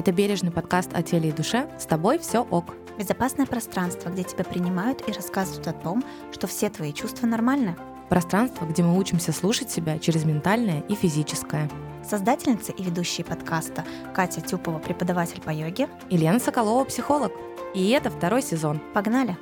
Это бережный подкаст о теле и душе. С тобой все ок. Безопасное пространство, где тебя принимают и рассказывают о том, что все твои чувства нормальны. Пространство, где мы учимся слушать себя через ментальное и физическое. Создательница и ведущая подкаста Катя Тюпова, преподаватель по йоге. И Лена Соколова, психолог. И это второй сезон. Погнали!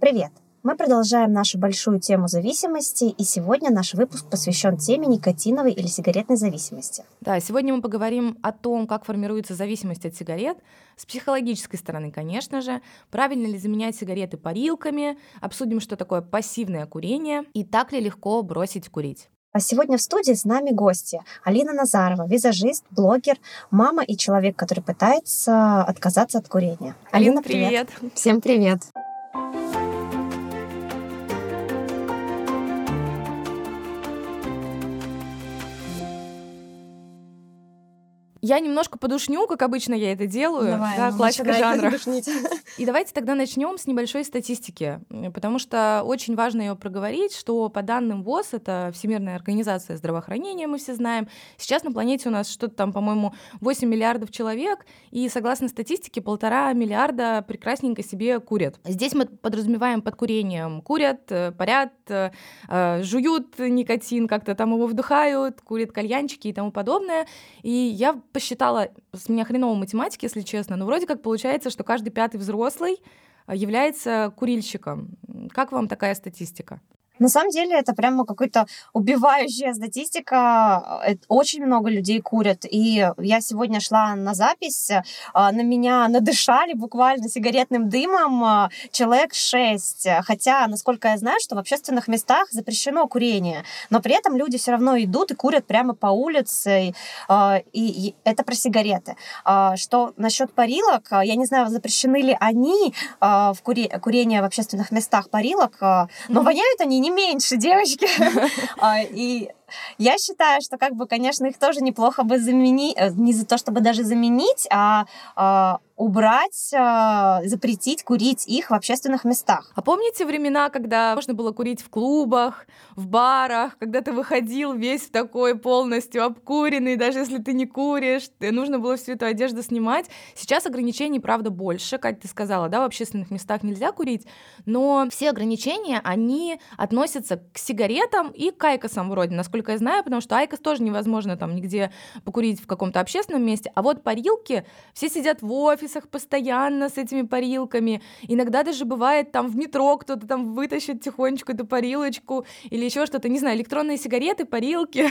Привет! Мы продолжаем нашу большую тему зависимости, и сегодня наш выпуск посвящен теме никотиновой или сигаретной зависимости. Да, сегодня мы поговорим о том, как формируется зависимость от сигарет, с психологической стороны, конечно же, правильно ли заменять сигареты парилками, обсудим, что такое пассивное курение и так ли легко бросить курить. А сегодня в студии с нами гости. Алина Назарова, визажист, блогер, мама и человек, который пытается отказаться от курения. Алина, привет. привет. Всем привет. Я немножко подушню, как обычно я это делаю. Давай, да, ну, классика жанра. И давайте тогда начнем с небольшой статистики, потому что очень важно ее проговорить, что по данным ВОЗ, это Всемирная организация здравоохранения, мы все знаем, сейчас на планете у нас что-то там, по-моему, 8 миллиардов человек, и согласно статистике, полтора миллиарда прекрасненько себе курят. Здесь мы подразумеваем под курением курят, э, парят, э, э, жуют никотин, как-то там его вдыхают, курят кальянчики и тому подобное. И я посчитала, с меня хреново математики, если честно, но вроде как получается, что каждый пятый взрослый а, является курильщиком. Как вам такая статистика? На самом деле это прямо какая-то убивающая статистика. Э, Очень много людей курят. И я сегодня шла на запись, а, на меня надышали буквально сигаретным дымом а, человек шесть. Хотя, насколько я знаю, что в общественных местах запрещено курение. Но при этом люди все равно идут и курят прямо по улице. И это про сигареты. А, Что насчет парилок, я не знаю, запрещены ли они в куре- курение в общественных местах парилок, но воняют они не меньше, девочки. А, И я считаю, что, как бы, конечно, их тоже неплохо бы заменить, не за то, чтобы даже заменить, а а, убрать, а, запретить курить их в общественных местах. А помните времена, когда можно было курить в клубах, в барах, когда ты выходил весь такой полностью обкуренный, даже если ты не куришь, ты- нужно было всю эту одежду снимать. Сейчас ограничений, правда, больше, как ты сказала, да, в общественных местах нельзя курить, но все ограничения, они относятся к сигаретам и к айкосам вроде, насколько я знаю, потому что айкос тоже невозможно там нигде покурить в каком-то общественном месте, а вот парилки, все сидят в офисах постоянно с этими парилками, иногда даже бывает там в метро кто-то там вытащит тихонечко эту парилочку или еще что-то, не знаю, электронные сигареты, парилки.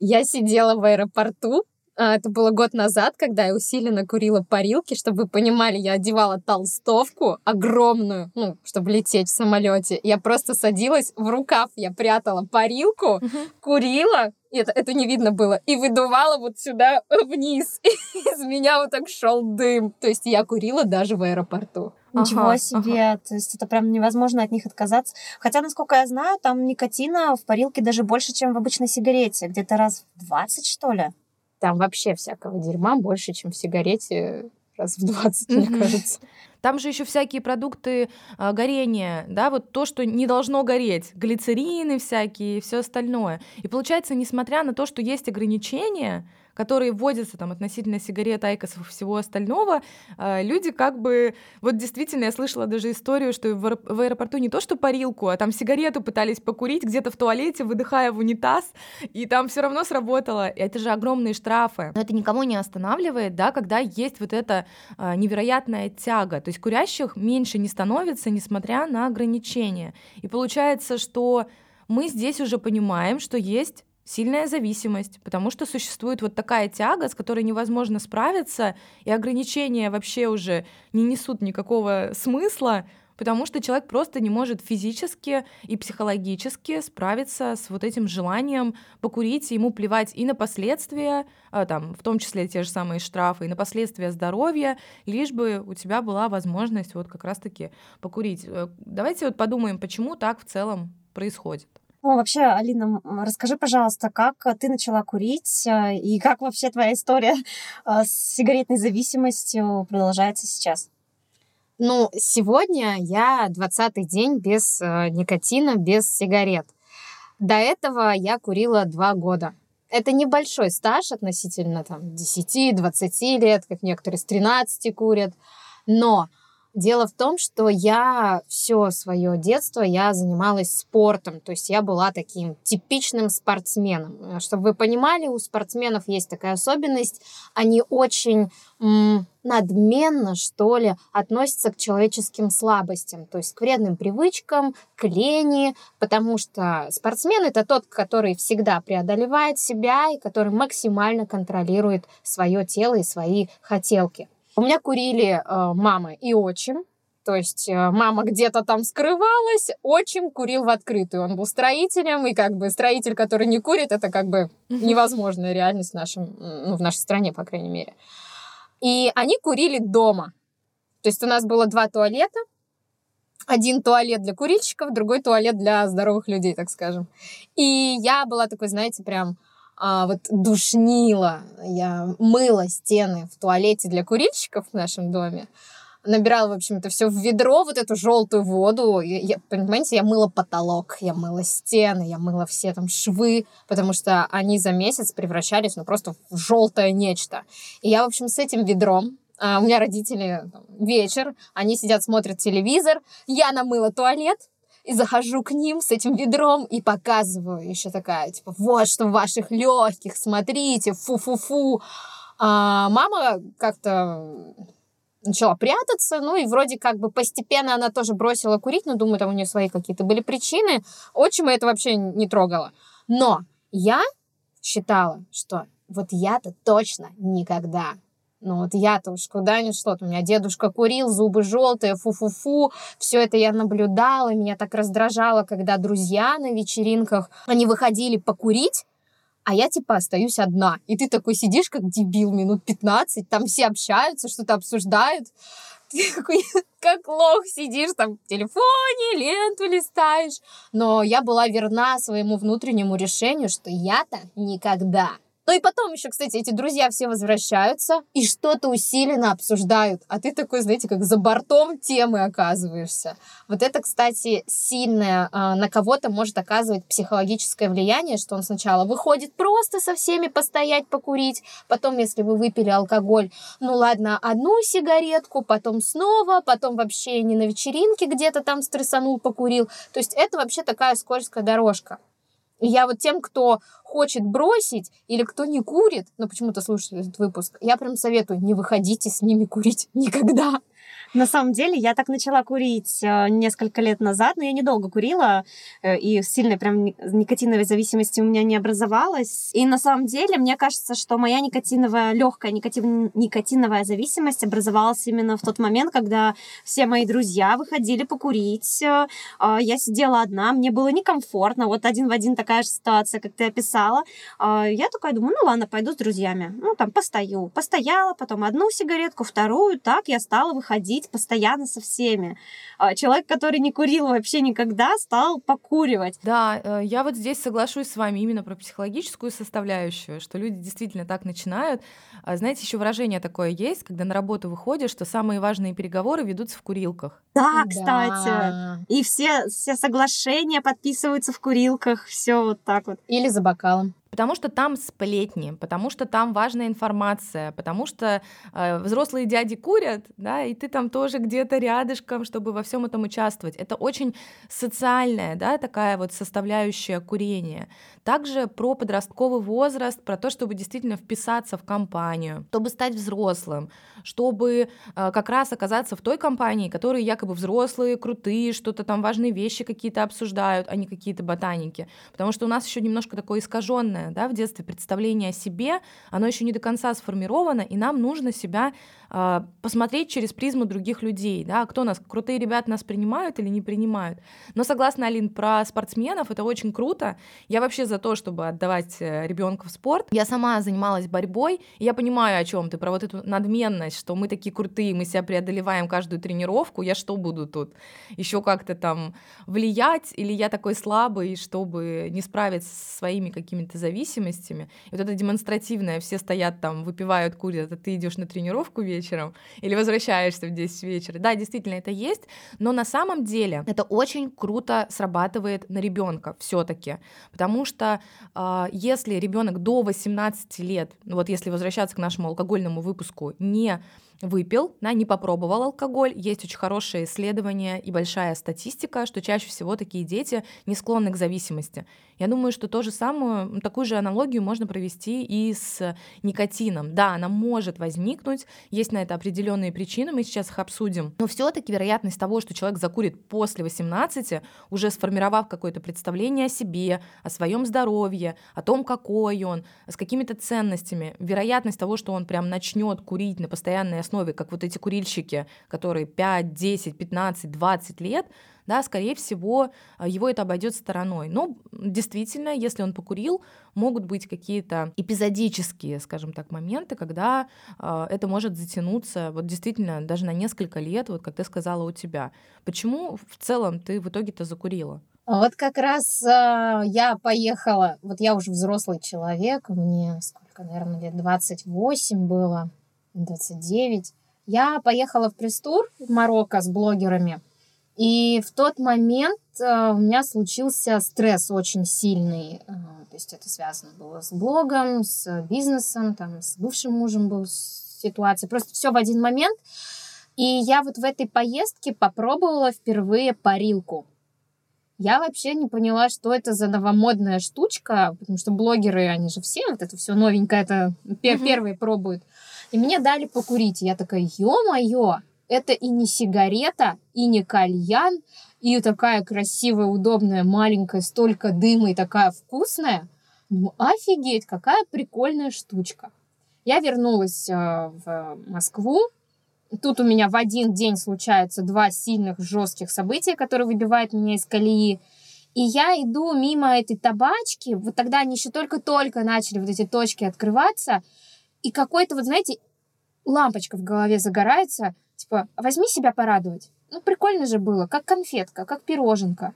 Я сидела в аэропорту, это было год назад, когда я усиленно курила парилки, чтобы вы понимали, я одевала толстовку огромную, ну, чтобы лететь в самолете. Я просто садилась в рукав, я прятала парилку, курила, и это, это не видно было, и выдувала вот сюда вниз. И из меня вот так шел дым. То есть я курила даже в аэропорту. Ничего Ага, себе, то есть это прям невозможно от них отказаться. Хотя, насколько я знаю, там никотина в парилке даже больше, чем в обычной сигарете, где-то раз в 20, что ли. Там вообще всякого дерьма больше, чем в сигарете раз в 20, мне кажется. Там же еще всякие продукты а, горения, да, вот то, что не должно гореть, глицерины всякие и все остальное. И получается, несмотря на то, что есть ограничения, которые вводятся там относительно сигарет, айкосов и всего остального, а, люди как бы... Вот действительно, я слышала даже историю, что в аэро- в аэропорту не то, что парилку, а там сигарету пытались покурить где-то в туалете, выдыхая в унитаз, и там все равно сработало. Это же огромные штрафы. Но это никого не останавливает, да, когда есть вот эта а, невероятная тяга. То есть курящих меньше не становится, несмотря на ограничения. И получается, что мы здесь уже понимаем, что есть сильная зависимость, потому что существует вот такая тяга, с которой невозможно справиться, и ограничения вообще уже не несут никакого смысла, потому что человек просто не может физически и психологически справиться с вот этим желанием покурить, и ему плевать и на последствия, а, там, в том числе те же самые штрафы, и на последствия здоровья, лишь бы у тебя была возможность вот как раз-таки покурить. Э, Давайте вот подумаем, почему так в целом происходит. Ну, вообще, Алина, расскажи, пожалуйста, как э, ты начала курить э, и как вообще твоя история э, с сигаретной зависимостью продолжается сейчас? Ну, сегодня я 20-й день без никотина, без сигарет. До этого я курила два года. Это небольшой стаж относительно там 10-20 лет, как некоторые с 13 курят. Но Дело в том, что я все свое детство я занималась спортом, то есть я была таким типичным спортсменом. Э, чтобы вы понимали, у спортсменов есть такая особенность, они очень надменно, что ли, относятся к человеческим слабостям, то есть к вредным привычкам, к лени, потому что спортсмен это тот, который всегда преодолевает себя и который максимально контролирует свое тело и свои хотелки. У меня курили э, мама и отчим. То есть э, мама где-то там скрывалась, отчим курил в открытую. Он был строителем, и как бы строитель, который не курит, это как бы невозможная реальность в, нашем, ну, в нашей стране, по крайней мере. И они курили дома. То есть у нас было два туалета, один туалет для курильщиков, другой туалет для здоровых людей, так скажем. И я была такой, знаете, прям а, вот душнила. Я мыла стены в туалете для курильщиков в нашем доме. Набирала, в общем, это все в ведро, вот эту желтую воду. Я, понимаете, я мыла потолок, я мыла стены, я мыла все там швы, потому что они за месяц превращались, ну, просто в желтое нечто. И я, в общем, с этим ведром а, у меня родители там, вечер, они сидят, смотрят телевизор, я намыла туалет, и захожу к ним с этим ведром и показываю еще такая, типа, вот что в ваших легких, смотрите, фу-фу-фу. А мама как-то начала прятаться, ну и вроде как бы постепенно она тоже бросила курить, но думаю, там у нее свои какие-то были причины. Отчима это вообще не трогало. Но я считала, что вот я-то точно никогда ну вот я-то уж куда ни что-то. У меня дедушка курил, зубы желтые, фу-фу-фу. Все это я наблюдала. Меня так раздражало, когда друзья на вечеринках, они выходили покурить, а я типа остаюсь одна. И ты такой сидишь как дебил минут 15, там все общаются, что-то обсуждают. Ты такой, как лох, сидишь там в телефоне, ленту листаешь. Но я была верна своему внутреннему решению, что я-то никогда ну и потом еще, кстати, эти друзья все возвращаются и что-то усиленно обсуждают, а ты такой, знаете, как за бортом темы оказываешься. Вот это, кстати, сильное а, на кого-то может оказывать психологическое влияние, что он сначала выходит просто со всеми постоять, покурить, потом, если вы выпили алкоголь, ну ладно, одну сигаретку, потом снова, потом вообще не на вечеринке где-то там стрессанул, покурил. То есть это вообще такая скользкая дорожка. И я вот тем, кто хочет бросить или кто не курит, но почему-то слушает этот выпуск, я прям советую, не выходите с ними курить никогда. На самом деле, я так начала курить э, несколько лет назад, но я недолго курила, э, и сильной прям никотиновой зависимости у меня не образовалось. И на самом деле, мне кажется, что моя никотиновая, легкая никотин, никотиновая зависимость образовалась именно в тот момент, когда все мои друзья выходили покурить. Э, я сидела одна, мне было некомфортно. Вот один в один такая же ситуация, как ты описала. Я такая думаю, ну ладно, пойду с друзьями. Ну, там, постою. Постояла, потом одну сигаретку, вторую. Так я стала выходить курить постоянно со всеми. А, человек, который не курил вообще никогда, стал покуривать. Да, э, я вот здесь соглашусь с вами именно про психологическую составляющую, что люди действительно так начинают. А, знаете, еще выражение такое есть, когда на работу выходишь, что самые важные переговоры ведутся в курилках. Да, кстати. Да. И все, все соглашения подписываются в курилках, все вот так вот. Или за бокалом. Потому что там сплетни, потому что там важная информация, потому что э, взрослые дяди курят, да, и ты там тоже где-то рядышком, чтобы во всем этом участвовать. Это очень социальная, да, такая вот составляющая курения. Также про подростковый возраст, про то, чтобы действительно вписаться в компанию, чтобы стать взрослым, чтобы э, как раз оказаться в той компании, которые якобы взрослые, крутые, что-то там важные вещи какие-то обсуждают, а не какие-то ботаники. Потому что у нас еще немножко такое искаженное да, в детстве представление о себе, оно еще не до конца сформировано, и нам нужно себя э, посмотреть через призму других людей, да, кто нас, крутые ребята нас принимают или не принимают. Но согласно, Алин, про спортсменов, это очень круто. Я вообще за то, чтобы отдавать э, ребенка в спорт. Я сама занималась борьбой, и я понимаю, о чем ты, про вот эту надменность, что мы такие крутые, мы себя преодолеваем каждую тренировку, я что буду тут? Еще как-то там влиять, или я такой слабый, чтобы не справиться со своими какими-то зависимостями. И вот это демонстративное, все стоят там, выпивают, курят, а ты идешь на тренировку вечером или возвращаешься в 10 вечера. Да, действительно, это есть, но на самом деле это очень круто срабатывает на ребенка все-таки, потому что что э, если ребенок до 18 лет, вот если возвращаться к нашему алкогольному выпуску, не выпил, да, не попробовал алкоголь. Есть очень хорошее исследование и большая статистика, что чаще всего такие дети не склонны к зависимости. Я думаю, что то же самое, такую же аналогию можно провести и с никотином. Да, она может возникнуть, есть на это определенные причины, мы сейчас их обсудим, но все-таки вероятность того, что человек закурит после 18, уже сформировав какое-то представление о себе, о своем здоровье, о том, какой он, с какими-то ценностями, вероятность того, что он прям начнет курить на постоянной основе, как вот эти курильщики, которые 5, 10, 15, 20 лет, да, скорее всего, а, его это обойдет стороной. Но действительно, если он покурил, могут быть какие-то эпизодические, скажем так, моменты, когда э, это может затянуться, вот действительно, даже на несколько лет, вот как ты сказала у тебя. Почему в целом ты в итоге-то закурила? Вот как раз э, я поехала, вот я уже взрослый человек, мне сколько, наверное, лет 28 было, 29. Я поехала в Престур в Марокко с блогерами. И в тот момент э, у меня случился стресс очень сильный. Э, то есть это связано было с блогом, с бизнесом, там, с бывшим мужем был ситуация. Просто все в один момент. И я вот в этой поездке попробовала впервые парилку. Я вообще не поняла, что это за новомодная штучка, потому что блогеры, они же все вот это все новенькое, это пер- первые пробуют. И мне дали покурить. Я такая, ё-моё, это и не сигарета, и не кальян, и такая красивая, удобная, маленькая, столько дыма и такая вкусная. Ну, офигеть, какая прикольная штучка. Я вернулась э, в Москву. Тут у меня в один день случаются два сильных, жестких события, которые выбивают меня из колеи. И я иду мимо этой табачки, вот тогда они еще только-только начали вот эти точки открываться, и какой-то, вот знаете, лампочка в голове загорается – Типа, возьми себя порадовать. Ну, прикольно же было, как конфетка, как пироженка.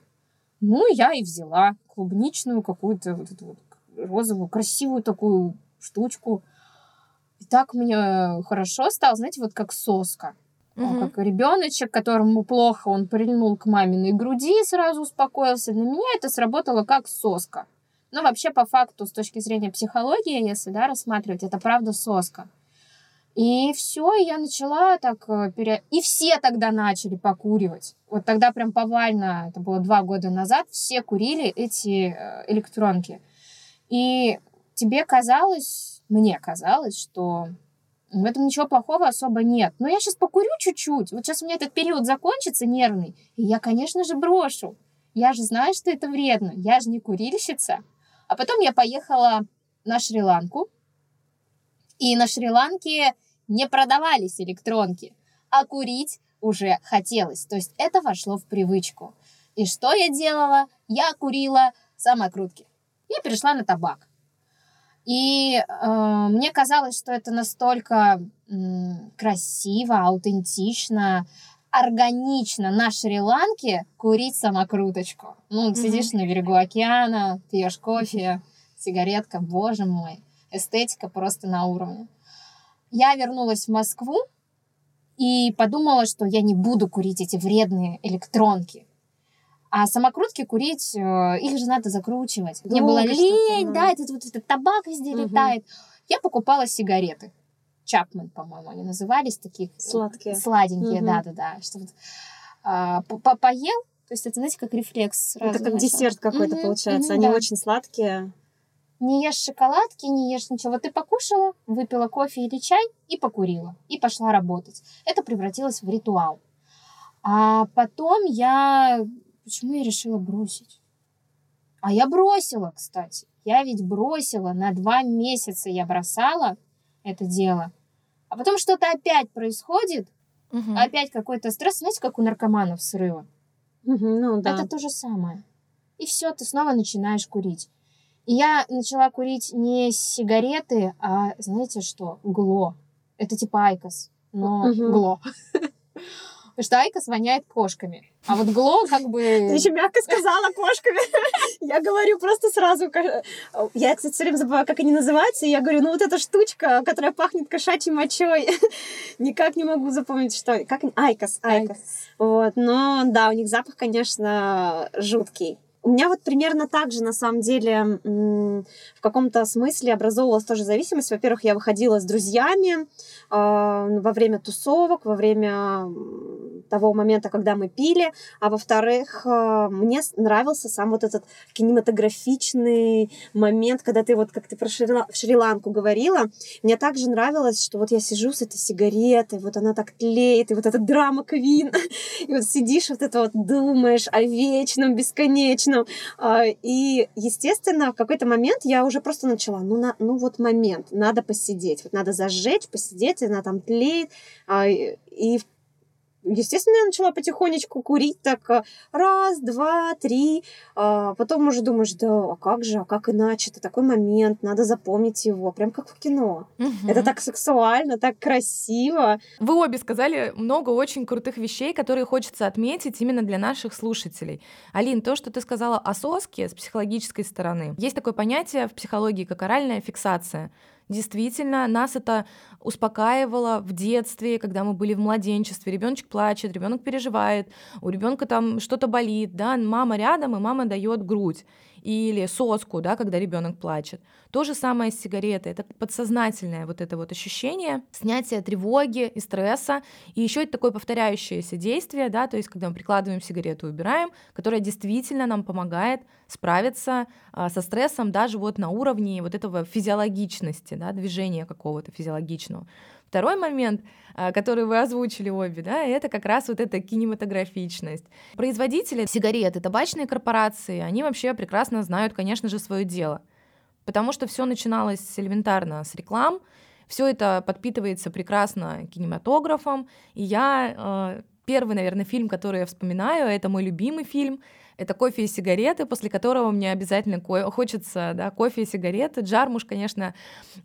Ну, я и взяла клубничную какую-то вот эту вот розовую, красивую такую штучку. И так мне хорошо стало, знаете, вот как соска. Угу. Как ребеночек, которому плохо, он прильнул к маминой груди и сразу успокоился. Для меня это сработало как соска. Но вообще, по факту, с точки зрения психологии, если да, рассматривать, это правда соска. И все, и я начала так э, пере... И все тогда начали покуривать. Вот тогда прям повально, это было два года назад, все курили эти э, электронки. И тебе казалось, мне казалось, что в этом ничего плохого особо нет. Но я сейчас покурю чуть-чуть. Вот сейчас у меня этот период закончится нервный, и я, конечно же, брошу. Я же знаю, что это вредно. Я же не курильщица. А потом я поехала на Шри-Ланку, и на Шри-Ланке не продавались электронки, а курить уже хотелось. То есть это вошло в привычку. И что я делала? Я курила самокрутки. Я перешла на табак. И э, мне казалось, что это настолько э, красиво, аутентично, органично на Шри-Ланке курить самокруточку. Ну, mm-hmm. сидишь на берегу океана, пьешь кофе, сигаретка, боже мой эстетика просто на уровне. Я вернулась в Москву и подумала, что я не буду курить эти вредные электронки. А самокрутки курить, э, их же надо закручивать. Мне было лень, да, этот вот этот табак везде угу. летает. Я покупала сигареты. Чапман, по-моему, они назывались такие. Сладкие. Сладенькие, да-да-да. Что вот, а, поел, то есть это, знаете, как рефлекс. Это как десерт какой-то угу, получается. Угу, они да. очень сладкие не ешь шоколадки, не ешь ничего. Ты покушала, выпила кофе или чай и покурила. И пошла работать. Это превратилось в ритуал. А потом я... Почему я решила бросить? А я бросила, кстати. Я ведь бросила. На два месяца я бросала это дело. А потом что-то опять происходит. Угу. Опять какой-то стресс. Знаете, как у наркоманов срыва? Угу, ну да. Это то же самое. И все, ты снова начинаешь курить. И я начала курить не сигареты, а знаете что? glo. Это типа IQOS, но угу. glo. Потому что IQOS воняет кошками. А вот glo как бы... Ты еще мягко сказала кошками. Я говорю просто сразу... Я, кстати, все время забываю, как они называются. И я говорю, ну вот эта штучка, которая пахнет кошачьей мочой. Никак не могу запомнить, что... Как IQOS, IQOS. Вот. Но да, у них запах, конечно, жуткий. У меня вот примерно так же, на самом деле, в каком-то смысле образовывалась тоже зависимость. Во-первых, я выходила с друзьями э, во время тусовок, во время того момента, когда мы пили. А во-вторых, э, мне нравился сам вот этот кинематографичный момент, когда ты вот, как ты про Шри-Ланку говорила, мне также нравилось, что вот я сижу с этой сигаретой, вот она так тлеет, и вот эта драма Квин, и вот сидишь, вот это вот думаешь о вечном, бесконечном, женщинам. А, и, естественно, в какой-то момент я уже просто начала, ну, на, ну вот момент, надо посидеть, вот надо зажечь, посидеть, она там тлеет. А, и Естественно, я начала потихонечку курить так э, раз, два, три. А потом уже думаешь, да, а как же, а как иначе? Это такой момент, надо запомнить его, прям как в кино. Угу. Это так сексуально, так красиво. Вы обе сказали много очень крутых вещей, которые хочется отметить именно для наших слушателей. Алин, то, что ты сказала о соске с психологической стороны. Есть такое понятие в психологии, как оральная фиксация. Действительно, нас это успокаивало в детстве, когда мы были в младенчестве. Ребеночек плачет, ребенок переживает, у ребенка там что-то болит, да, мама рядом, и мама дает грудь или соску, да, когда ребенок плачет. То же самое с сигаретой. Это подсознательное вот это вот ощущение, снятие тревоги и стресса. И еще это такое повторяющееся действие, да, то есть когда мы прикладываем сигарету и убираем, которое действительно нам помогает справиться а, со стрессом даже вот на уровне вот этого физиологичности, да, движения какого-то физиологичного. Второй момент, а, который вы озвучили обе, да, это как раз вот эта кинематографичность. Производители сигарет и табачные корпорации, они вообще прекрасно знают, конечно же, свое дело. Потому что все начиналось элементарно с реклам, все это подпитывается прекрасно кинематографом. И я а, первый, наверное, фильм, который я вспоминаю, это мой любимый фильм это кофе и сигареты, после которого мне обязательно ко- хочется, да, кофе и сигареты. Джармуш, конечно,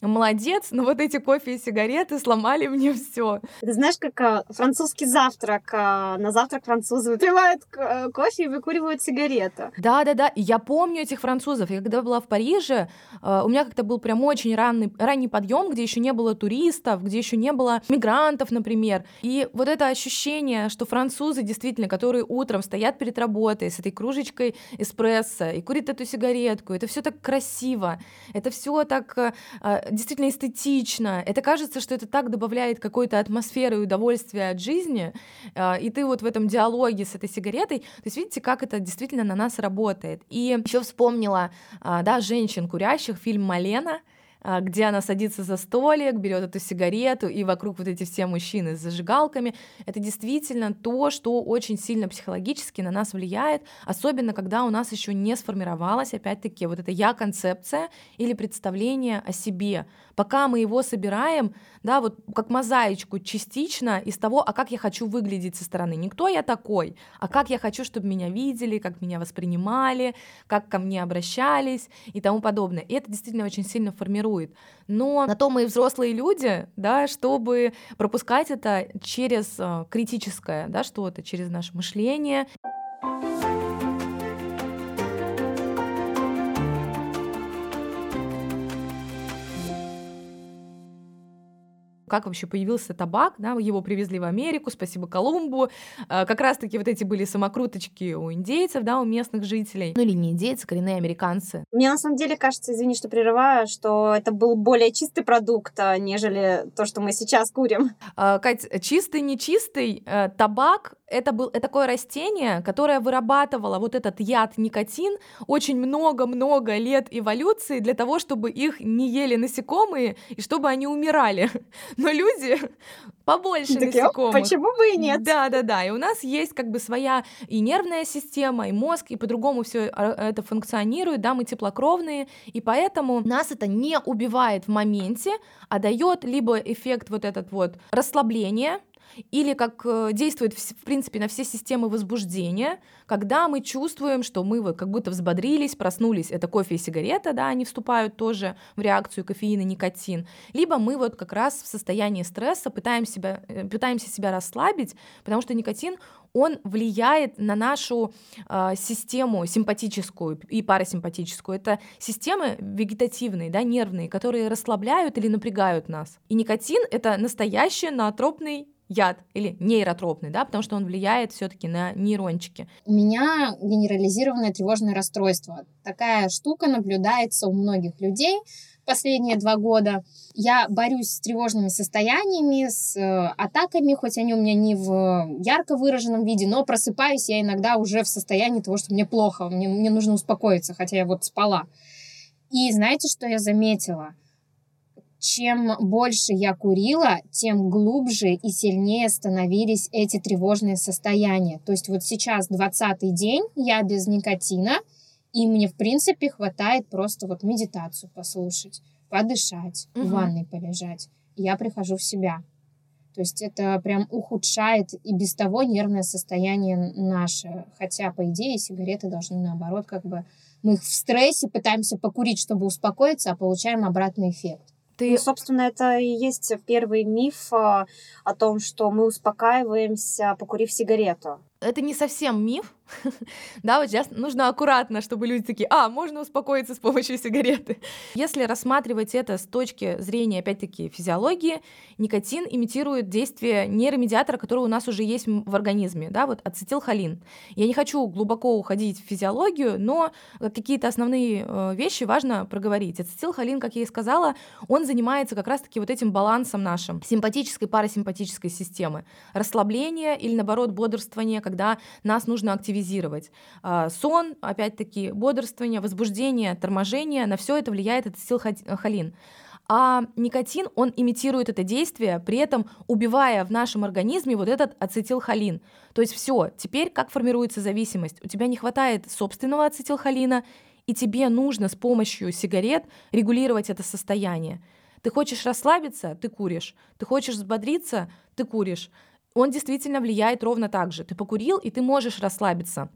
молодец, но вот эти кофе и сигареты сломали мне все. Ты знаешь, как а, французский завтрак. А, на завтрак французы выпивают э, кофе и выкуривают сигарету. Да-да-да, я помню этих французов. Я когда была в Париже, а, у меня как-то был прям очень ранний, ранний подъем, где еще не было туристов, где еще не было мигрантов, например. И вот это ощущение, что французы действительно, которые утром стоят перед работой с этой кружечкой эспрессо и курит эту сигаретку. Это все так красиво, это все так э, а, действительно эстетично. Это кажется, что это так добавляет какой-то атмосферы и удовольствия от жизни. Э, и ты вот в этом диалоге с этой сигаретой, то есть видите, как это действительно на нас работает. И еще вспомнила, э, да, женщин курящих, фильм «Малена», где она садится за столик, берет эту сигарету, и вокруг вот эти все мужчины с зажигалками. Это действительно то, что очень сильно психологически на нас влияет, особенно когда у нас еще не сформировалась, опять-таки, вот эта я-концепция или представление о себе. Пока мы его собираем, да, вот как мозаичку частично из того, а как я хочу выглядеть со стороны. Не кто я такой, а как я хочу, чтобы меня видели, как меня воспринимали, как ко мне обращались и тому подобное. И это действительно очень сильно формирует. Но на то мы и взрослые люди, да, чтобы пропускать это через э, критическое, да, что-то, через наше мышление. Как вообще появился табак, да, его привезли в Америку, спасибо Колумбу, а, как раз-таки вот эти были самокруточки у индейцев, да, у местных жителей, ну или не индейцы, коренные американцы. Мне на самом деле кажется, извини, что прерываю, что это был более чистый продукт, а, нежели то, что мы сейчас курим. А, Кать, чистый, нечистый, э, табак это был это такое растение, которое вырабатывало вот этот яд никотин очень много-много лет эволюции для того, чтобы их не ели насекомые и чтобы они умирали. Но люди побольше так насекомых. Почему бы и нет? Да, да, да. И у нас есть как бы своя и нервная система, и мозг, и по-другому все а, это функционирует, да, мы теплокровные, и поэтому нас это не убивает в моменте, а дает либо эффект вот этот вот расслабления, или как э, действует, в принципе, на все системы возбуждения, когда мы чувствуем, что мы вот как будто взбодрились, проснулись, это кофе и сигарета, да, они вступают тоже в реакцию кофеин и никотин, либо мы вот как раз в состоянии стресса пытаемся себя, э, пытаемся себя расслабить, потому что никотин, он влияет на нашу э, систему симпатическую и парасимпатическую. Это системы вегетативные, да, нервные, которые расслабляют или напрягают нас. И никотин — это настоящий наотропный яд или нейротропный, да, потому что он влияет все-таки на нейрончики. У меня генерализированное тревожное расстройство. Такая штука наблюдается у многих людей последние два года. Я борюсь с тревожными состояниями, с э, атаками, хоть они у меня не в ярко выраженном виде, но просыпаюсь я иногда уже в состоянии того, что мне плохо, мне, мне нужно успокоиться, хотя я вот спала. И знаете, что я заметила? Чем больше я курила, тем глубже и сильнее становились эти тревожные состояния. То есть вот сейчас 20 день, я без никотина, и мне, в принципе, хватает просто вот медитацию послушать, подышать, угу. в ванной полежать. И я прихожу в себя. То есть это прям ухудшает и без того нервное состояние наше. Хотя, по идее, сигареты должны наоборот как бы... Мы в стрессе пытаемся покурить, чтобы успокоиться, а получаем обратный эффект. Ты... Ну, собственно, это и есть первый миф а, о том, что мы успокаиваемся, покурив сигарету это не совсем миф, да, вот сейчас нужно аккуратно, чтобы люди такие, а, можно успокоиться с помощью сигареты. Если рассматривать это с точки зрения, опять-таки, физиологии, никотин имитирует действие нейромедиатора, который у нас уже есть в организме, да, вот ацетилхолин. Я не хочу глубоко уходить в физиологию, но какие-то основные э, вещи важно проговорить. Ацетилхолин, как я и сказала, он занимается как раз-таки вот этим балансом нашим симпатической, парасимпатической системы. Расслабление или, наоборот, бодрствование, когда нас нужно активизировать. А, сон, опять-таки, бодрствование, возбуждение, торможение, на все это влияет ацетилхолин. А никотин, он имитирует это действие, при этом убивая в нашем организме вот этот ацетилхолин. То есть все, теперь как формируется зависимость? У тебя не хватает собственного ацетилхолина, и тебе нужно с помощью сигарет регулировать это состояние. Ты хочешь расслабиться, ты куришь. Ты хочешь взбодриться, ты куришь он действительно влияет ровно так же. Ты покурил, и ты можешь расслабиться.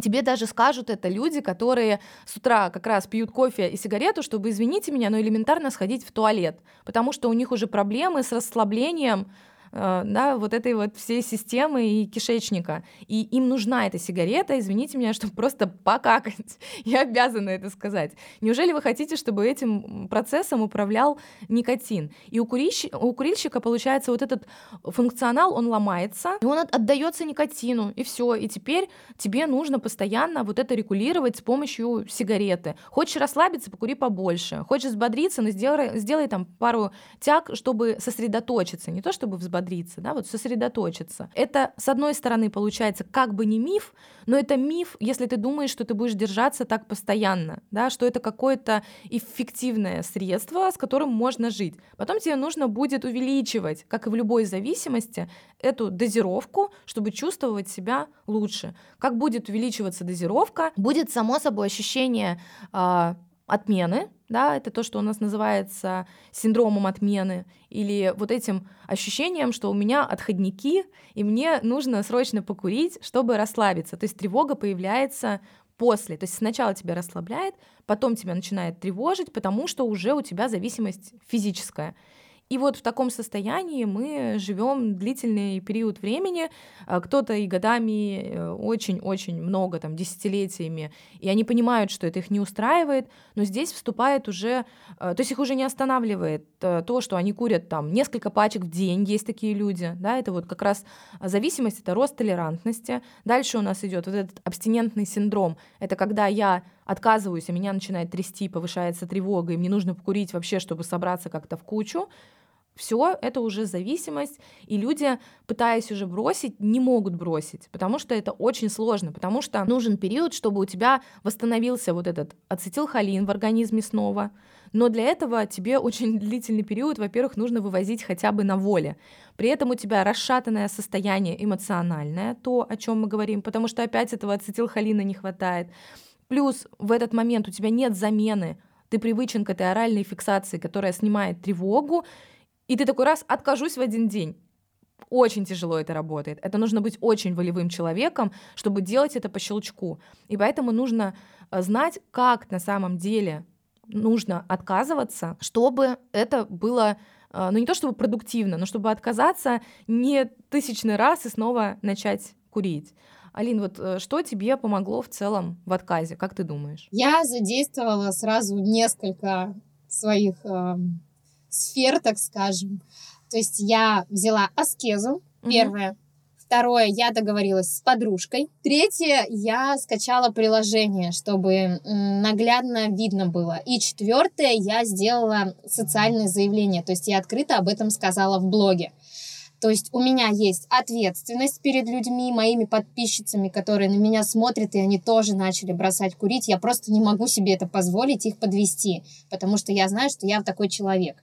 Тебе даже скажут это люди, которые с утра как раз пьют кофе и сигарету, чтобы, извините меня, но элементарно сходить в туалет, потому что у них уже проблемы с расслаблением, да, вот этой вот всей системы и кишечника. И им нужна эта сигарета, извините меня, чтобы просто покакать. Я обязана это сказать. Неужели вы хотите, чтобы этим процессом управлял никотин? И у, курильщ... у курильщика, получается, вот этот функционал, он ломается, и он отдается никотину, и все. И теперь тебе нужно постоянно вот это регулировать с помощью сигареты. Хочешь расслабиться, покури побольше. Хочешь взбодриться, но сделай, сделай там пару тяг, чтобы сосредоточиться. Не то, чтобы взбодриться, взбодриться, да, вот сосредоточиться. Это, с одной стороны, получается как бы не миф, но это миф, если ты думаешь, что ты будешь держаться так постоянно, да, что это какое-то эффективное средство, с которым можно жить. Потом тебе нужно будет увеличивать, как и в любой зависимости, эту дозировку, чтобы чувствовать себя лучше. Как будет увеличиваться дозировка, будет само собой ощущение э, отмены, да, это то, что у нас называется синдромом отмены, или вот этим ощущением, что у меня отходники, и мне нужно срочно покурить, чтобы расслабиться. То есть тревога появляется после. То есть сначала тебя расслабляет, потом тебя начинает тревожить, потому что уже у тебя зависимость физическая. И вот в таком состоянии мы живем длительный период времени, а, кто-то и годами, э, очень-очень много, там, десятилетиями, и они понимают, что это их не устраивает, но здесь вступает уже, э, то есть их уже не останавливает э, то, что они курят там несколько пачек в день, есть такие люди, да, это вот как раз зависимость, это рост толерантности. Дальше у нас идет вот этот абстинентный синдром, это когда я отказываюсь, а меня начинает трясти, повышается тревога, и мне нужно покурить вообще, чтобы собраться как-то в кучу, все, это уже зависимость, и люди, пытаясь уже бросить, не могут бросить, потому что это очень сложно, потому что нужен период, чтобы у тебя восстановился вот этот ацетилхолин в организме снова, но для этого тебе очень длительный период, во-первых, нужно вывозить хотя бы на воле. При этом у тебя расшатанное состояние эмоциональное, то, о чем мы говорим, потому что опять этого ацетилхолина не хватает. Плюс в этот момент у тебя нет замены, ты привычен к этой оральной фиксации, которая снимает тревогу, и ты такой раз откажусь в один день. Очень тяжело это работает. Это нужно быть очень волевым человеком, чтобы делать это по щелчку. И поэтому нужно э, знать, как на самом деле нужно отказываться, чтобы это было э, ну не то чтобы продуктивно, но чтобы отказаться не тысячный раз и снова начать курить. Алин, вот э, что тебе помогло в целом в отказе, как ты думаешь? Я задействовала сразу несколько своих э, сфер, так скажем. То есть я взяла аскезу, первое. Второе, я договорилась с подружкой. Третье, я скачала приложение, чтобы наглядно видно было. И четвертое, я сделала социальное заявление. То есть я открыто об этом сказала в блоге. То есть у меня есть ответственность перед людьми, моими подписчицами, которые на меня смотрят, и они тоже начали бросать курить. Я просто не могу себе это позволить, их подвести, потому что я знаю, что я такой человек.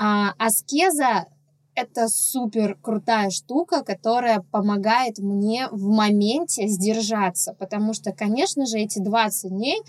А аскеза это супер крутая штука, которая помогает мне в моменте сдержаться, потому что, конечно же, эти 20 дней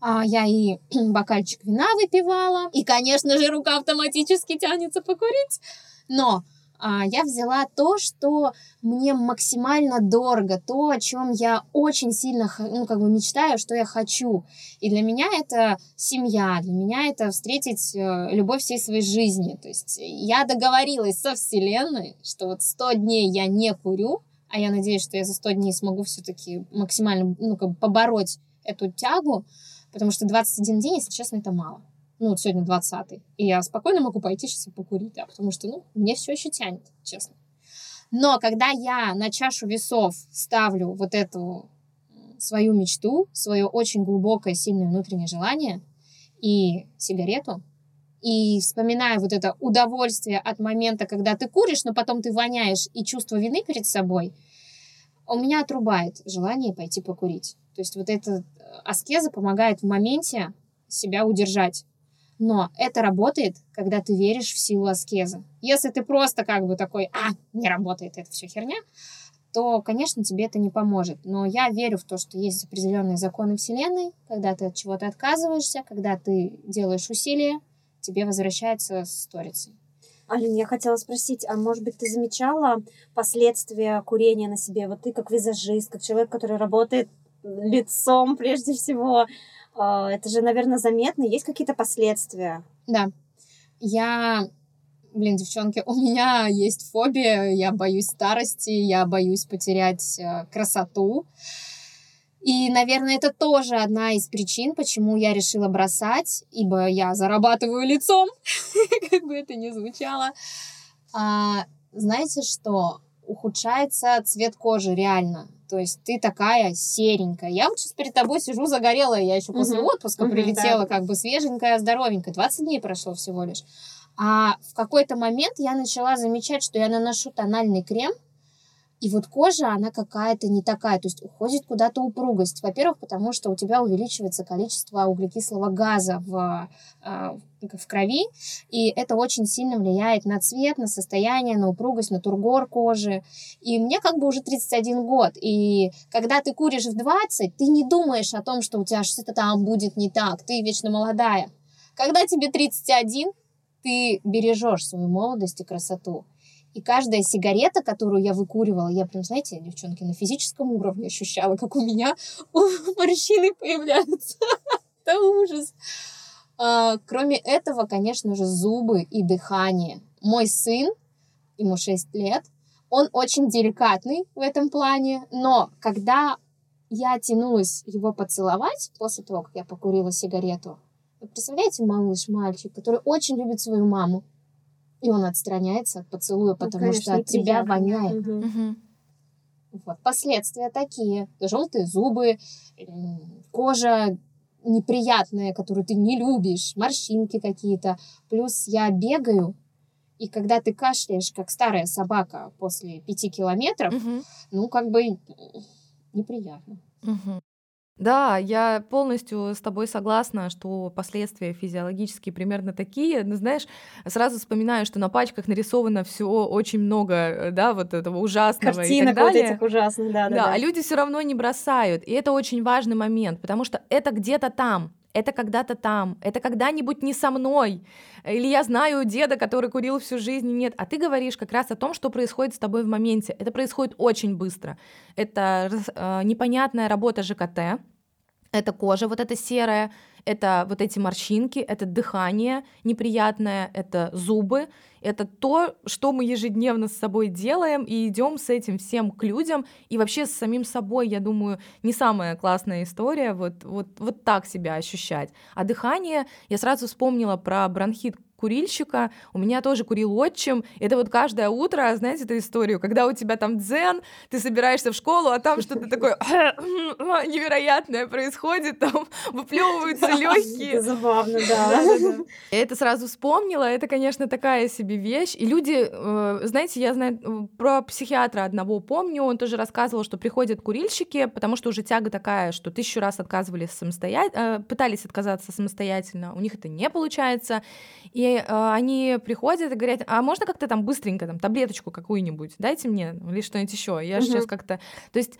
а, я и бокальчик вина выпивала, и, конечно же, рука автоматически тянется покурить, но я взяла то, что мне максимально дорого, то, о чем я очень сильно ну, как бы мечтаю, что я хочу. И для меня это семья, для меня это встретить э, любовь всей своей жизни. То есть я договорилась со Вселенной, что вот 100 дней я не курю, а я надеюсь, что я за 100 дней смогу все-таки максимально ну, как бы побороть эту тягу, потому что 21 день, если честно, это мало ну, вот сегодня 20 и я спокойно могу пойти сейчас и покурить, да, потому что, ну, мне все еще тянет, честно. Но когда я на чашу весов ставлю вот эту свою мечту, свое очень глубокое, сильное внутреннее желание и сигарету, и вспоминаю вот это удовольствие от момента, когда ты куришь, но потом ты воняешь, и чувство вины перед собой, у меня отрубает желание пойти покурить. То есть вот эта э, аскеза помогает в моменте себя удержать. Но это работает, когда ты веришь в силу аскезы. Если ты просто как бы такой, а, не работает, это все херня, то, конечно, тебе это не поможет. Но я верю в то, что есть определенные законы Вселенной, когда ты от чего-то отказываешься, когда ты делаешь усилия, тебе возвращается сторицей. Алин, я хотела спросить, а может быть ты замечала последствия курения на себе? Вот ты как визажист, как человек, который работает лицом прежде всего, это же, наверное, заметно. Есть какие-то последствия? Да. Я блин, девчонки, у меня есть фобия, я боюсь старости, я боюсь потерять э, красоту. И, наверное, это тоже одна из причин, почему я решила бросать, ибо я зарабатываю лицом, как бы это ни звучало. А, знаете что? Ухудшается цвет кожи, реально. То есть ты такая серенькая. Я вот сейчас перед тобой сижу загорелая, я еще после угу. отпуска угу, прилетела, да. как бы свеженькая, здоровенькая. 20 дней прошло всего лишь. А в какой-то момент я начала замечать, что я наношу тональный крем, и вот кожа, она какая-то не такая, то есть уходит куда-то упругость. Во-первых, потому что у тебя увеличивается количество углекислого газа в, а, в крови, и это очень сильно влияет на цвет, на состояние, на упругость, на тургор кожи. И мне как бы уже 31 год, и когда ты куришь в 20, ты не думаешь о том, что у тебя что-то там будет не так, ты вечно молодая. Когда тебе 31, ты бережешь свою молодость и красоту. И каждая сигарета, которую я выкуривала, я прям, знаете, девчонки, на физическом уровне ощущала, как у меня морщины появляются. Это ужас. А, кроме этого, конечно же, зубы и дыхание. Мой сын, ему 6 лет, он очень деликатный в этом плане, но когда я тянулась его поцеловать после того, как я покурила сигарету, вы представляете, малыш, мальчик, который очень любит свою маму, и он отстраняется от поцелуя, ну, потому ну, конечно, что от тебя воняет. Угу. Вот. Последствия такие. Желтые зубы, кожа неприятная, которую ты не любишь, морщинки какие-то. Плюс я бегаю, и когда ты кашляешь, как старая собака после пяти километров, угу. ну, как бы неприятно. Угу. Да, я полностью с тобой согласна, что последствия физиологические примерно такие. Но знаешь, сразу вспоминаю, что на пачках нарисовано все очень много, э, да, вот этого ужасного Картинок и так далее. вот этих ужасных, да, да. Да, а люди все равно не бросают, и это очень важный момент, потому что это где-то там, это когда-то там, это когда-нибудь не со мной, или я знаю деда, который курил всю жизнь, нет, а ты говоришь как раз о том, что происходит с тобой в моменте. Это происходит очень быстро. Это э, непонятная работа ЖКТ, это кожа вот эта серая, это вот эти морщинки, это дыхание неприятное, это зубы, это то, что мы ежедневно с собой делаем и идем с этим всем к людям и вообще с самим собой, я думаю, не самая классная история вот, вот, вот так себя ощущать. А дыхание, я сразу вспомнила про бронхит курильщика, у меня тоже курил отчим. Это вот каждое утро, знаете эту историю, когда у тебя там дзен, ты собираешься в школу, а там что-то такое невероятное происходит, там выплевываются легкие. Забавно, да. Это сразу вспомнила, это, конечно, такая себе вещь. И люди, э, знаете, я знаю э, про психиатра одного помню, он тоже рассказывал, что приходят курильщики, потому что уже тяга такая, что тысячу раз отказывались самостоятельно, э, пытались отказаться самостоятельно, у них это не получается, и они приходят и говорят, а можно как-то там быстренько там таблеточку какую-нибудь, дайте мне или что-нибудь еще, я угу. сейчас как-то, то есть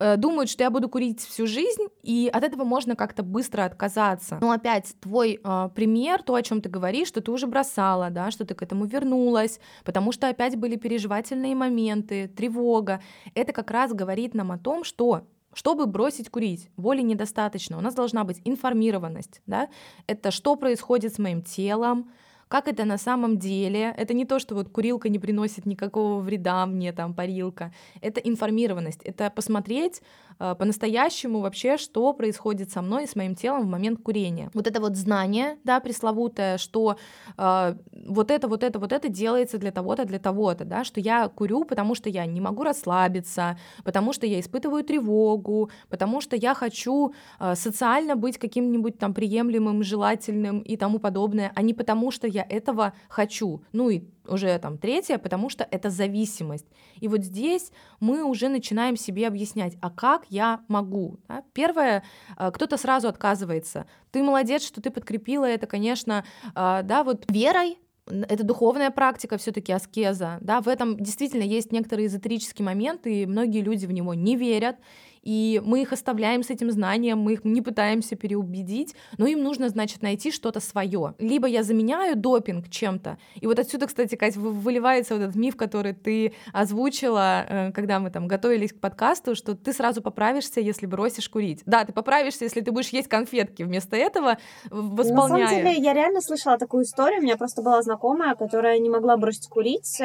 Э, думают, что я буду курить всю жизнь, и от этого можно как-то быстро отказаться. Но опять твой э, пример, то, о чем ты говоришь, что ты уже бросала, да, что ты к этому вернулась, потому что опять были переживательные моменты, тревога. Это как раз говорит нам о том, что чтобы бросить курить, воли недостаточно. У нас должна быть информированность, да? Это что происходит с моим телом, как это на самом деле. Это не то, что вот курилка не приносит никакого вреда мне, там, парилка. Это информированность, это посмотреть по-настоящему вообще, что происходит со мной и с моим телом в момент курения. Вот это вот знание, да, пресловутое, что э, вот это, вот это, вот это делается для того-то, для того-то, да, что я курю, потому что я не могу расслабиться, потому что я испытываю тревогу, потому что я хочу э, социально быть каким-нибудь там приемлемым, желательным и тому подобное, а не потому что я этого хочу. Ну и уже там третье, потому что это зависимость. И вот здесь мы уже начинаем себе объяснять, а как я могу? Да? Первое, э, кто-то сразу отказывается. Ты молодец, что ты подкрепила это, конечно, э, да, вот верой, это духовная практика, все-таки аскеза, да, в этом действительно есть некоторые эзотерические моменты, и многие люди в него не верят, и мы их оставляем с этим знанием, мы их не пытаемся переубедить, но им нужно, значит, найти что-то свое. Либо я заменяю допинг чем-то, и вот отсюда, кстати, Кать, выливается вот этот миф, который ты озвучила, э, когда мы там готовились к подкасту, что ты сразу поправишься, если бросишь курить. Да, ты поправишься, если ты будешь есть конфетки вместо этого, восполняя. На самом деле, я реально слышала такую историю, у меня просто была знакомая, которая не могла бросить курить,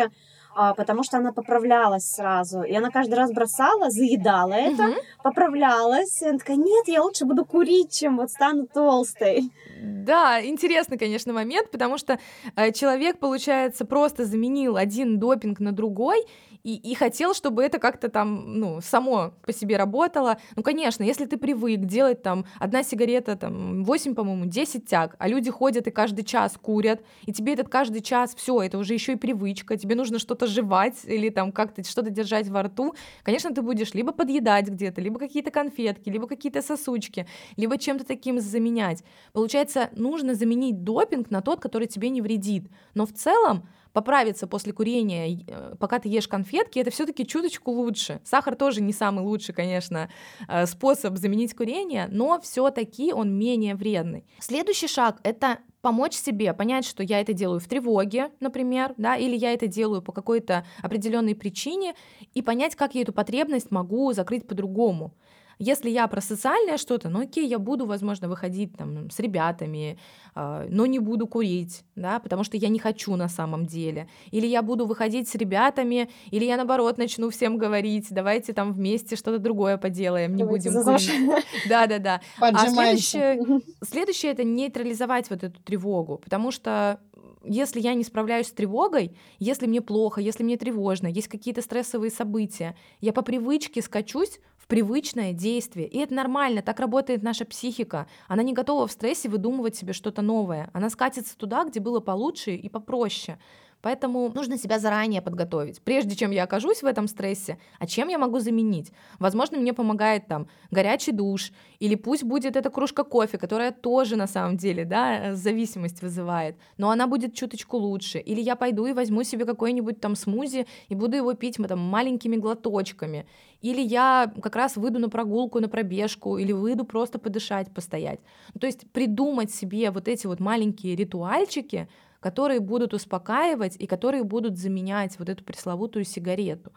потому что она поправлялась сразу. И она каждый раз бросала, заедала это, угу. поправлялась. И она такая, нет, я лучше буду курить, чем вот стану толстой. Да, интересный, конечно, момент, потому что э, человек, получается, просто заменил один допинг на другой, и, и хотел, чтобы это как-то там, ну, само по себе работало. Ну, конечно, если ты привык делать там одна сигарета, там, 8, по-моему, 10 тяг, а люди ходят и каждый час курят, и тебе этот каждый час, все, это уже еще и привычка, тебе нужно что-то жевать или там как-то что-то держать во рту, конечно, ты будешь либо подъедать где-то, либо какие-то конфетки, либо какие-то сосучки, либо чем-то таким заменять. Получается, нужно заменить допинг на тот, который тебе не вредит. Но в целом поправиться после курения, э, пока ты ешь конфетки, это все-таки чуточку лучше. Сахар тоже не самый лучший, конечно, э, способ заменить курение, но все-таки он менее вредный. Следующий шаг это помочь себе понять, что я это делаю в тревоге, например, да, или я это делаю по какой-то определенной причине, и понять, как я эту потребность могу закрыть по-другому. Если я про социальное что-то, ну окей, я буду, возможно, выходить там с ребятами, э, но не буду курить, да, потому что я не хочу на самом деле. Или я буду выходить с ребятами, или я наоборот начну всем говорить, давайте там вместе что-то другое поделаем, не давайте будем курить. Да, да, да. А следующее, следующее это нейтрализовать вот эту тревогу, потому что если я не справляюсь с тревогой, если мне плохо, если мне тревожно, есть какие-то стрессовые события, я по привычке скачусь привычное действие. И это нормально, так работает наша психика. Она не готова в стрессе выдумывать себе что-то новое. Она скатится туда, где было получше и попроще. Поэтому нужно себя заранее подготовить, прежде чем я окажусь в этом стрессе. А чем я могу заменить? Возможно, мне помогает там горячий душ, или пусть будет эта кружка кофе, которая тоже на самом деле, да, зависимость вызывает, но она будет чуточку лучше. Или я пойду и возьму себе какой-нибудь там смузи и буду его пить там маленькими глоточками. Или я как раз выйду на прогулку, на пробежку, или выйду просто подышать, постоять. То есть придумать себе вот эти вот маленькие ритуальчики, которые будут успокаивать и которые будут заменять вот эту пресловутую сигарету.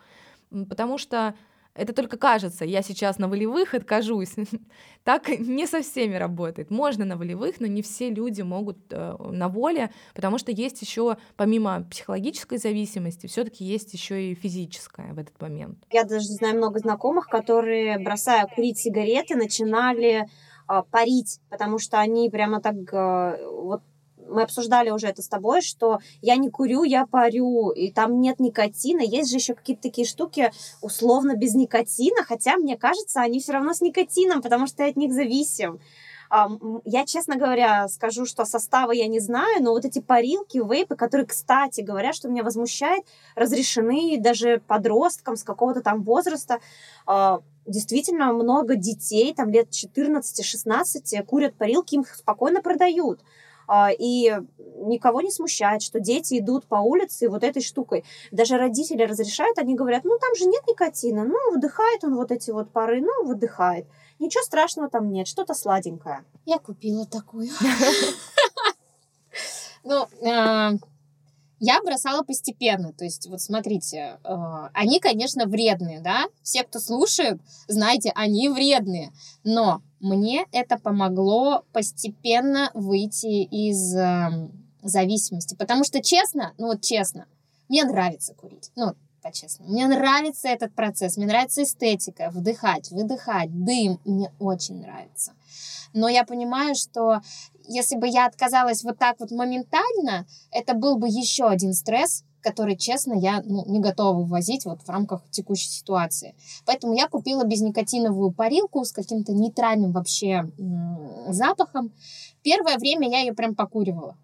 Потому что это только кажется, я сейчас на волевых откажусь. так не со всеми работает. Можно на волевых, но не все люди могут э, на воле, потому что есть еще, помимо психологической зависимости, все-таки есть еще и физическая в этот момент. Я даже знаю много знакомых, которые, бросая курить сигареты, начинали э, парить, потому что они прямо так э, вот мы обсуждали уже это с тобой, что я не курю, я парю, и там нет никотина. Есть же еще какие-то такие штуки условно без никотина, хотя, мне кажется, они все равно с никотином, потому что ты от них зависим. Я, честно говоря, скажу, что составы я не знаю, но вот эти парилки, вейпы, которые, кстати говоря, что меня возмущает, разрешены даже подросткам с какого-то там возраста. А, действительно много детей, там лет 14-16, курят парилки, им спокойно продают. А, и никого не смущает, что дети идут по улице вот этой штукой. Даже родители разрешают, они говорят, ну там же нет никотина, ну выдыхает он вот эти вот пары, ну выдыхает. Ничего страшного там нет, что-то сладенькое. Я купила такую. Ну, а, я бросала постепенно. То есть, вот смотрите, э, они, конечно, вредные, да? Все, кто слушает, знаете, они вредные. Но мне это помогло постепенно выйти из э, зависимости. Потому что, честно, ну вот честно, мне нравится курить. Ну, по-честному. Мне нравится этот процесс, мне нравится эстетика, вдыхать, выдыхать, дым, мне очень нравится. Но я понимаю, что если бы я отказалась вот так вот моментально, это был бы еще один стресс, который, честно, я ну, не готова ввозить вот в рамках текущей ситуации. Поэтому я купила безникотиновую парилку с каким-то нейтральным вообще м- запахом. Первое время я ее прям покуривала,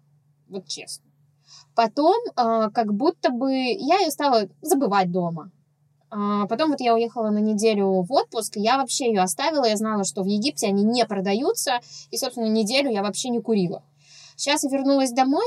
вот честно. Потом э, как будто бы я ее стала забывать дома. А потом вот я уехала на неделю в отпуск, я вообще ее оставила, я знала, что в Египте они не продаются, и, собственно, неделю я вообще не курила. Сейчас я вернулась домой,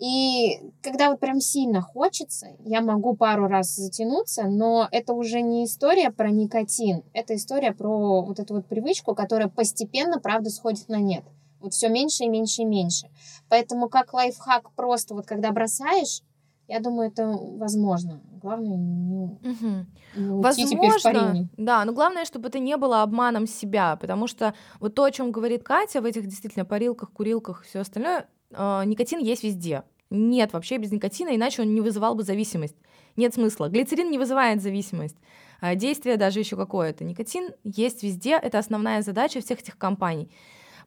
и когда вот прям сильно хочется, я могу пару раз затянуться, но это уже не история про никотин, это история про вот эту вот привычку, которая постепенно, правда, сходит на нет. Вот все меньше и меньше и меньше. Поэтому как лайфхак просто вот когда бросаешь, я думаю, это возможно. Главное не, угу. не Возможно, да, но главное, чтобы это не было обманом себя, потому что вот то, о чем говорит Катя в этих действительно парилках, курилках, все остальное, э, никотин есть везде. Нет вообще без никотина, иначе он не вызывал бы зависимость. Нет смысла. Глицерин не вызывает зависимость. А действие даже еще какое-то. Никотин есть везде, это основная задача всех этих компаний.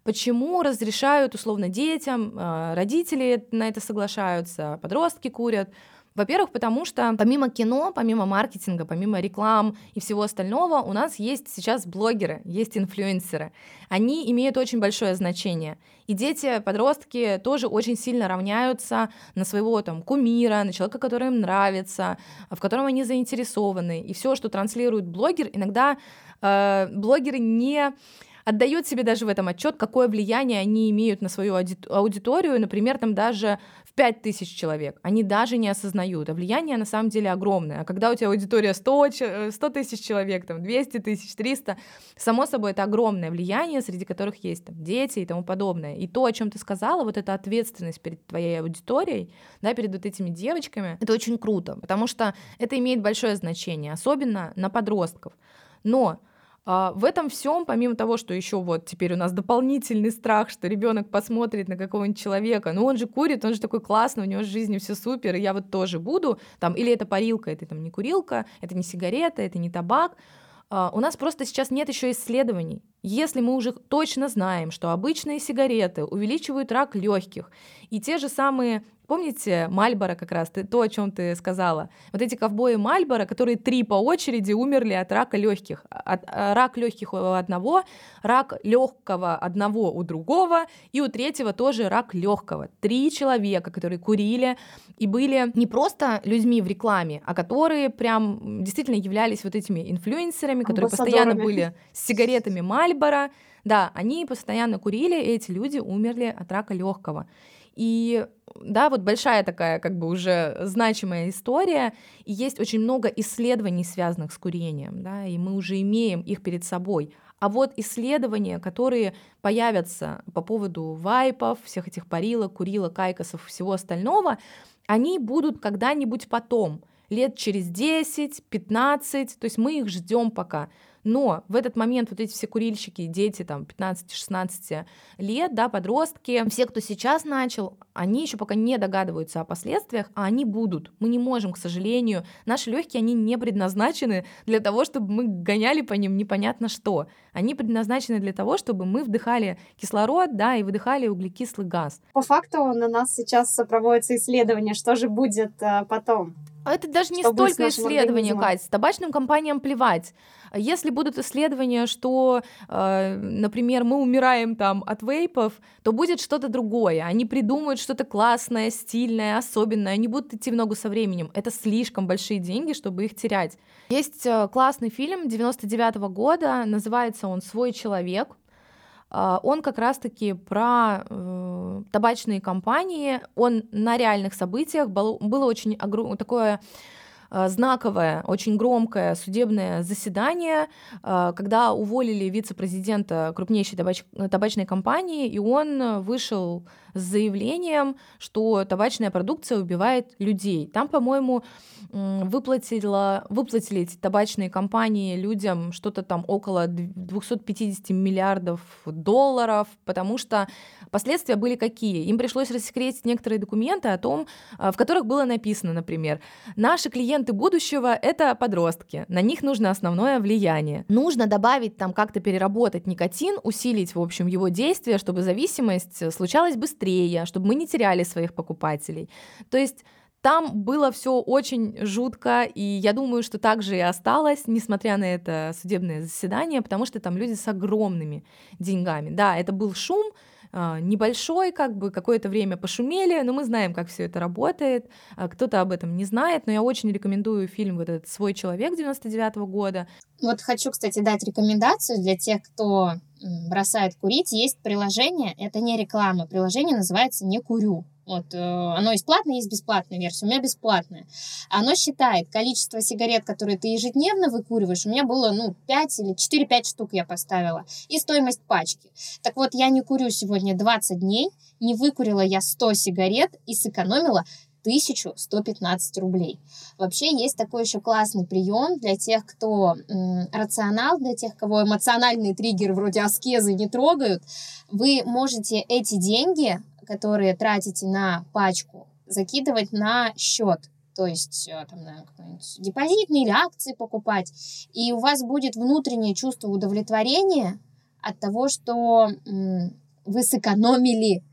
Почему разрешают условно детям, а, родители на это соглашаются, подростки курят? Во-первых, потому что помимо кино, помимо маркетинга, помимо реклам и всего остального, у нас есть сейчас блогеры, есть инфлюенсеры. Они имеют очень большое значение. И дети, подростки тоже очень сильно равняются на своего там кумира, на человека, который им нравится, в котором они заинтересованы. И все, что транслирует блогер, иногда э, блогеры не отдает себе даже в этом отчет, какое влияние они имеют на свою аудиторию, например, там даже в 5000 человек. Они даже не осознают, а влияние на самом деле огромное. А когда у тебя аудитория 100, 100 э, тысяч человек, там 200 тысяч, 300, само собой это огромное влияние, среди которых есть там, дети и тому подобное. И то, о чем ты сказала, вот эта ответственность перед твоей аудиторией, да, перед вот этими девочками, это очень круто, потому что это имеет большое значение, особенно на подростков. Но а в этом всем, помимо того, что еще вот теперь у нас дополнительный страх, что ребенок посмотрит на какого-нибудь человека, ну он же курит, он же такой классный, у него в жизни все супер, и я вот тоже буду, там, или это парилка, это там не курилка, это не сигарета, это не табак, Uh, у нас просто сейчас нет еще исследований. Если мы уже точно знаем, что обычные сигареты увеличивают рак легких, и те же самые Помните Мальбора как раз, ты, то, о чем ты сказала? Вот эти ковбои Мальбора, которые три по очереди умерли от рака легких. От, а, рак легких у одного, рак легкого одного у другого, и у третьего тоже рак легкого. Три человека, которые курили и были не просто людьми в рекламе, а которые прям действительно являлись вот этими инфлюенсерами, которые постоянно были с сигаретами Мальбора. Да, они постоянно курили, и эти люди умерли от рака легкого. И да, вот большая такая как бы уже значимая история, и есть очень много исследований, связанных с курением, да, и мы уже имеем их перед собой. А вот исследования, которые появятся по поводу вайпов, всех этих парилок, курилок, кайкосов, всего остального, они будут когда-нибудь потом. лет через 10, 15, то есть мы их ждем пока. Но в этот момент вот эти все курильщики, дети там 15-16 лет, да, подростки, все, кто сейчас начал, они еще пока не догадываются о последствиях, а они будут. Мы не можем, к сожалению. Наши легкие, они не предназначены для того, чтобы мы гоняли по ним непонятно что. Они предназначены для того, чтобы мы вдыхали кислород, да, и выдыхали углекислый газ. По факту на нас сейчас проводится исследование, что же будет э, потом. А это даже не столько исследования, Кать. С табачным компаниям плевать. Если будут исследования, что, э, например, мы умираем там от вейпов, то будет что-то другое. Они придумают что-то классное, стильное, особенное. Они будут идти в ногу со временем. Это слишком большие деньги, чтобы их терять. Есть э, классный фильм 99 -го года, называется он «Свой человек». А, он как раз-таки про э, табачные компании, он на реальных событиях, был, было очень такое э, знаковое, очень громкое судебное заседание, э, когда уволили вице-президента крупнейшей табач... табачной компании, и он вышел с заявлением, что табачная продукция убивает людей. Там, по-моему, выплатила, выплатили эти табачные компании людям что-то там около 250 миллиардов долларов, потому что последствия были какие? Им пришлось рассекретить некоторые документы о том, а, в которых было написано, например, наши клиенты будущего — это подростки, на них нужно основное влияние. Нужно добавить там как-то переработать никотин, усилить, в общем, его действие, чтобы зависимость случалась быстрее, чтобы мы не теряли своих покупателей. То есть там было все очень жутко, и я думаю, что так же и осталось, несмотря на это судебное заседание, потому что там люди с огромными деньгами. Да, это был шум, небольшой, как бы какое-то время пошумели, но мы знаем, как все это работает. А, кто-то об этом не знает, но я очень рекомендую фильм вот этот «Свой человек» 99 -го года. Вот хочу, кстати, дать рекомендацию для тех, кто бросает курить. Есть приложение, это не реклама, приложение называется «Не курю». Вот, э, оно есть платное, есть бесплатная версия. У меня бесплатная. Оно считает количество сигарет, которые ты ежедневно выкуриваешь. У меня было, ну, 5 или 4-5 штук я поставила. И стоимость пачки. Так вот, я не курю сегодня 20 дней. Не выкурила я 100 сигарет и сэкономила 1115 рублей. Вообще есть такой еще классный прием для тех, кто м, рационал, для тех, кого эмоциональные триггеры вроде аскезы не трогают. Вы можете эти деньги которые тратите на пачку, закидывать на счет. То есть э, там, на какой-нибудь депозитный или акции покупать. И у вас будет внутреннее чувство удовлетворения от того, что вы сэкономили.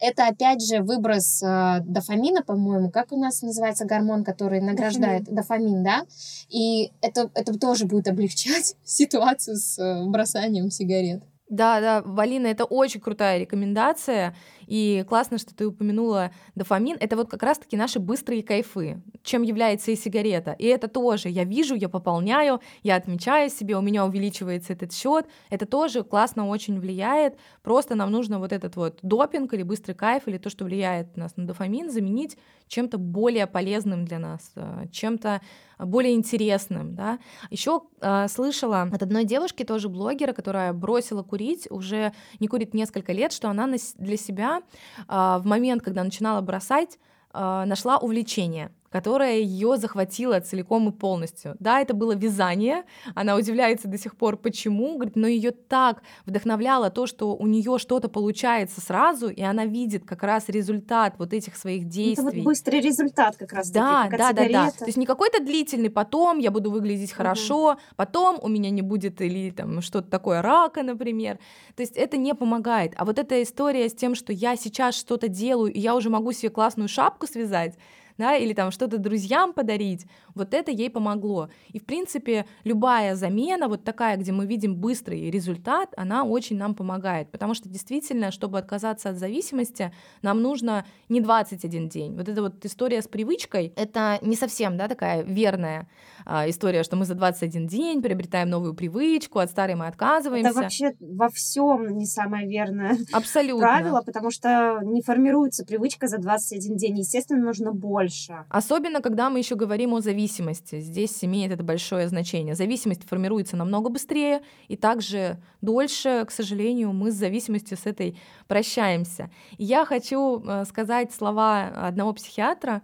Это, опять же, выброс э, дофамина, по-моему. Как у нас называется гормон, который награждает? Дофамин, дофамин да? И это, это тоже будет облегчать ситуацию с э, бросанием сигарет. Да, да, Валина, это очень крутая рекомендация. И классно, что ты упомянула дофамин. Это вот как раз-таки наши быстрые кайфы, чем является и сигарета. И это тоже я вижу, я пополняю, я отмечаю себе, у меня увеличивается этот счет. Это тоже классно очень влияет. Просто нам нужно вот этот вот допинг или быстрый кайф, или то, что влияет нас на дофамин, заменить чем-то более полезным для нас, э, чем-то более интересным, да. Еще э, слышала от одной девушки, тоже блогера, которая бросила курить, уже не курит несколько лет, что она для себя э, в момент, когда начинала бросать, э, нашла увлечение которая ее захватила целиком и полностью. Да, это было вязание, она удивляется до сих пор, почему, говорит, но ее так вдохновляло то, что у нее что-то получается сразу, и она видит как раз результат вот этих своих действий. Это вот быстрый результат как раз. Да, таки, да, да, да. То есть не какой-то длительный, потом я буду выглядеть угу. хорошо, потом у меня не будет или там что-то такое рака, например. То есть это не помогает. А вот эта история с тем, что я сейчас что-то делаю, и я уже могу себе классную шапку связать, да, или там что-то друзьям подарить, вот это ей помогло. И, в принципе, любая замена, вот такая, где мы видим быстрый результат, она очень нам помогает, потому что действительно, чтобы отказаться от зависимости, нам нужно не 21 день. Вот эта вот история с привычкой, это не совсем, да, такая верная а, история, что мы за 21 день приобретаем новую привычку, от старой мы отказываемся. Это вообще во всем не самое верное Абсолютно. правило, потому что не формируется привычка за 21 день. Естественно, нужно больше. Особенно, когда мы еще говорим о зависимости. Здесь имеет это большое значение. Зависимость формируется намного быстрее, и также дольше, к сожалению, мы с зависимостью с этой прощаемся. Я хочу э, сказать слова одного психиатра,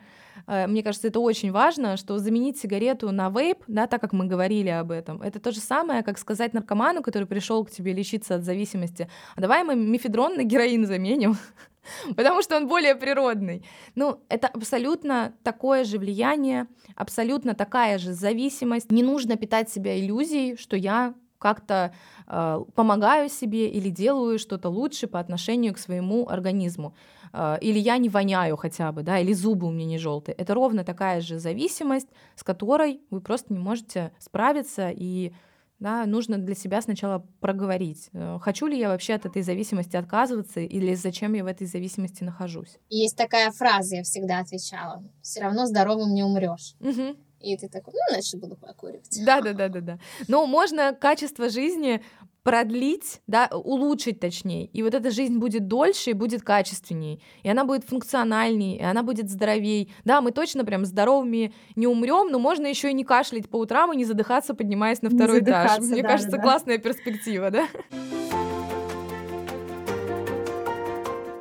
мне кажется, это очень важно, что заменить сигарету на вейп, да, так как мы говорили об этом, это то же самое, как сказать наркоману, который пришел к тебе лечиться от зависимости, а давай мы мифедрон на героин заменим, потому что он более природный. Ну, это абсолютно такое же влияние, абсолютно такая же зависимость. Не нужно питать себя иллюзией, что я как-то э, помогаю себе или делаю что-то лучше по отношению к своему организму. Э, или я не воняю хотя бы, да, или зубы у меня не желтые. Это ровно такая же зависимость, с которой вы просто не можете справиться и да, нужно для себя сначала проговорить, э, хочу ли я вообще от этой зависимости отказываться или зачем я в этой зависимости нахожусь. Есть такая фраза, я всегда отвечала, все равно здоровым не умрешь. Угу. И ты такой, ну, значит, буду покуривать. Да, да, да, да, да. Но можно качество жизни продлить, да, улучшить точнее. И вот эта жизнь будет дольше и будет качественней. И она будет функциональней, и она будет здоровей. Да, мы точно прям здоровыми не умрем, но можно еще и не кашлять по утрам и не задыхаться, поднимаясь на второй этаж. Мне да, кажется, да, да. классная перспектива, да?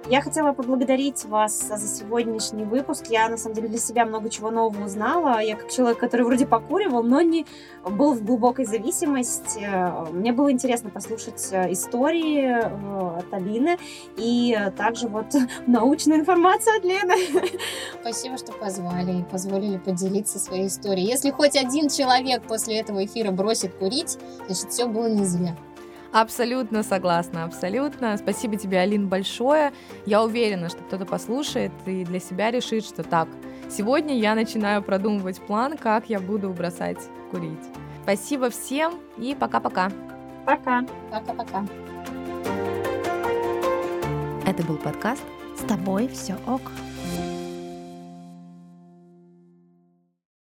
Я хотела поблагодарить вас за сегодняшний выпуск. Я, на самом деле, для себя много чего нового узнала. Я как человек, который вроде покуривал, но не был в глубокой зависимости. Мне было интересно послушать э, истории э, от Алины и также вот научную информацию от Лены. Спасибо, что позвали и позволили поделиться своей историей. Если хоть один человек после этого эфира бросит курить, значит, все было не зря. Абсолютно согласна, абсолютно. Спасибо тебе, Алин, большое. Я уверена, что кто-то послушает и для себя решит, что так, сегодня я начинаю продумывать план, как я буду бросать курить. Спасибо всем и пока-пока. Пока. Пока-пока. Это был подкаст «С тобой все ок».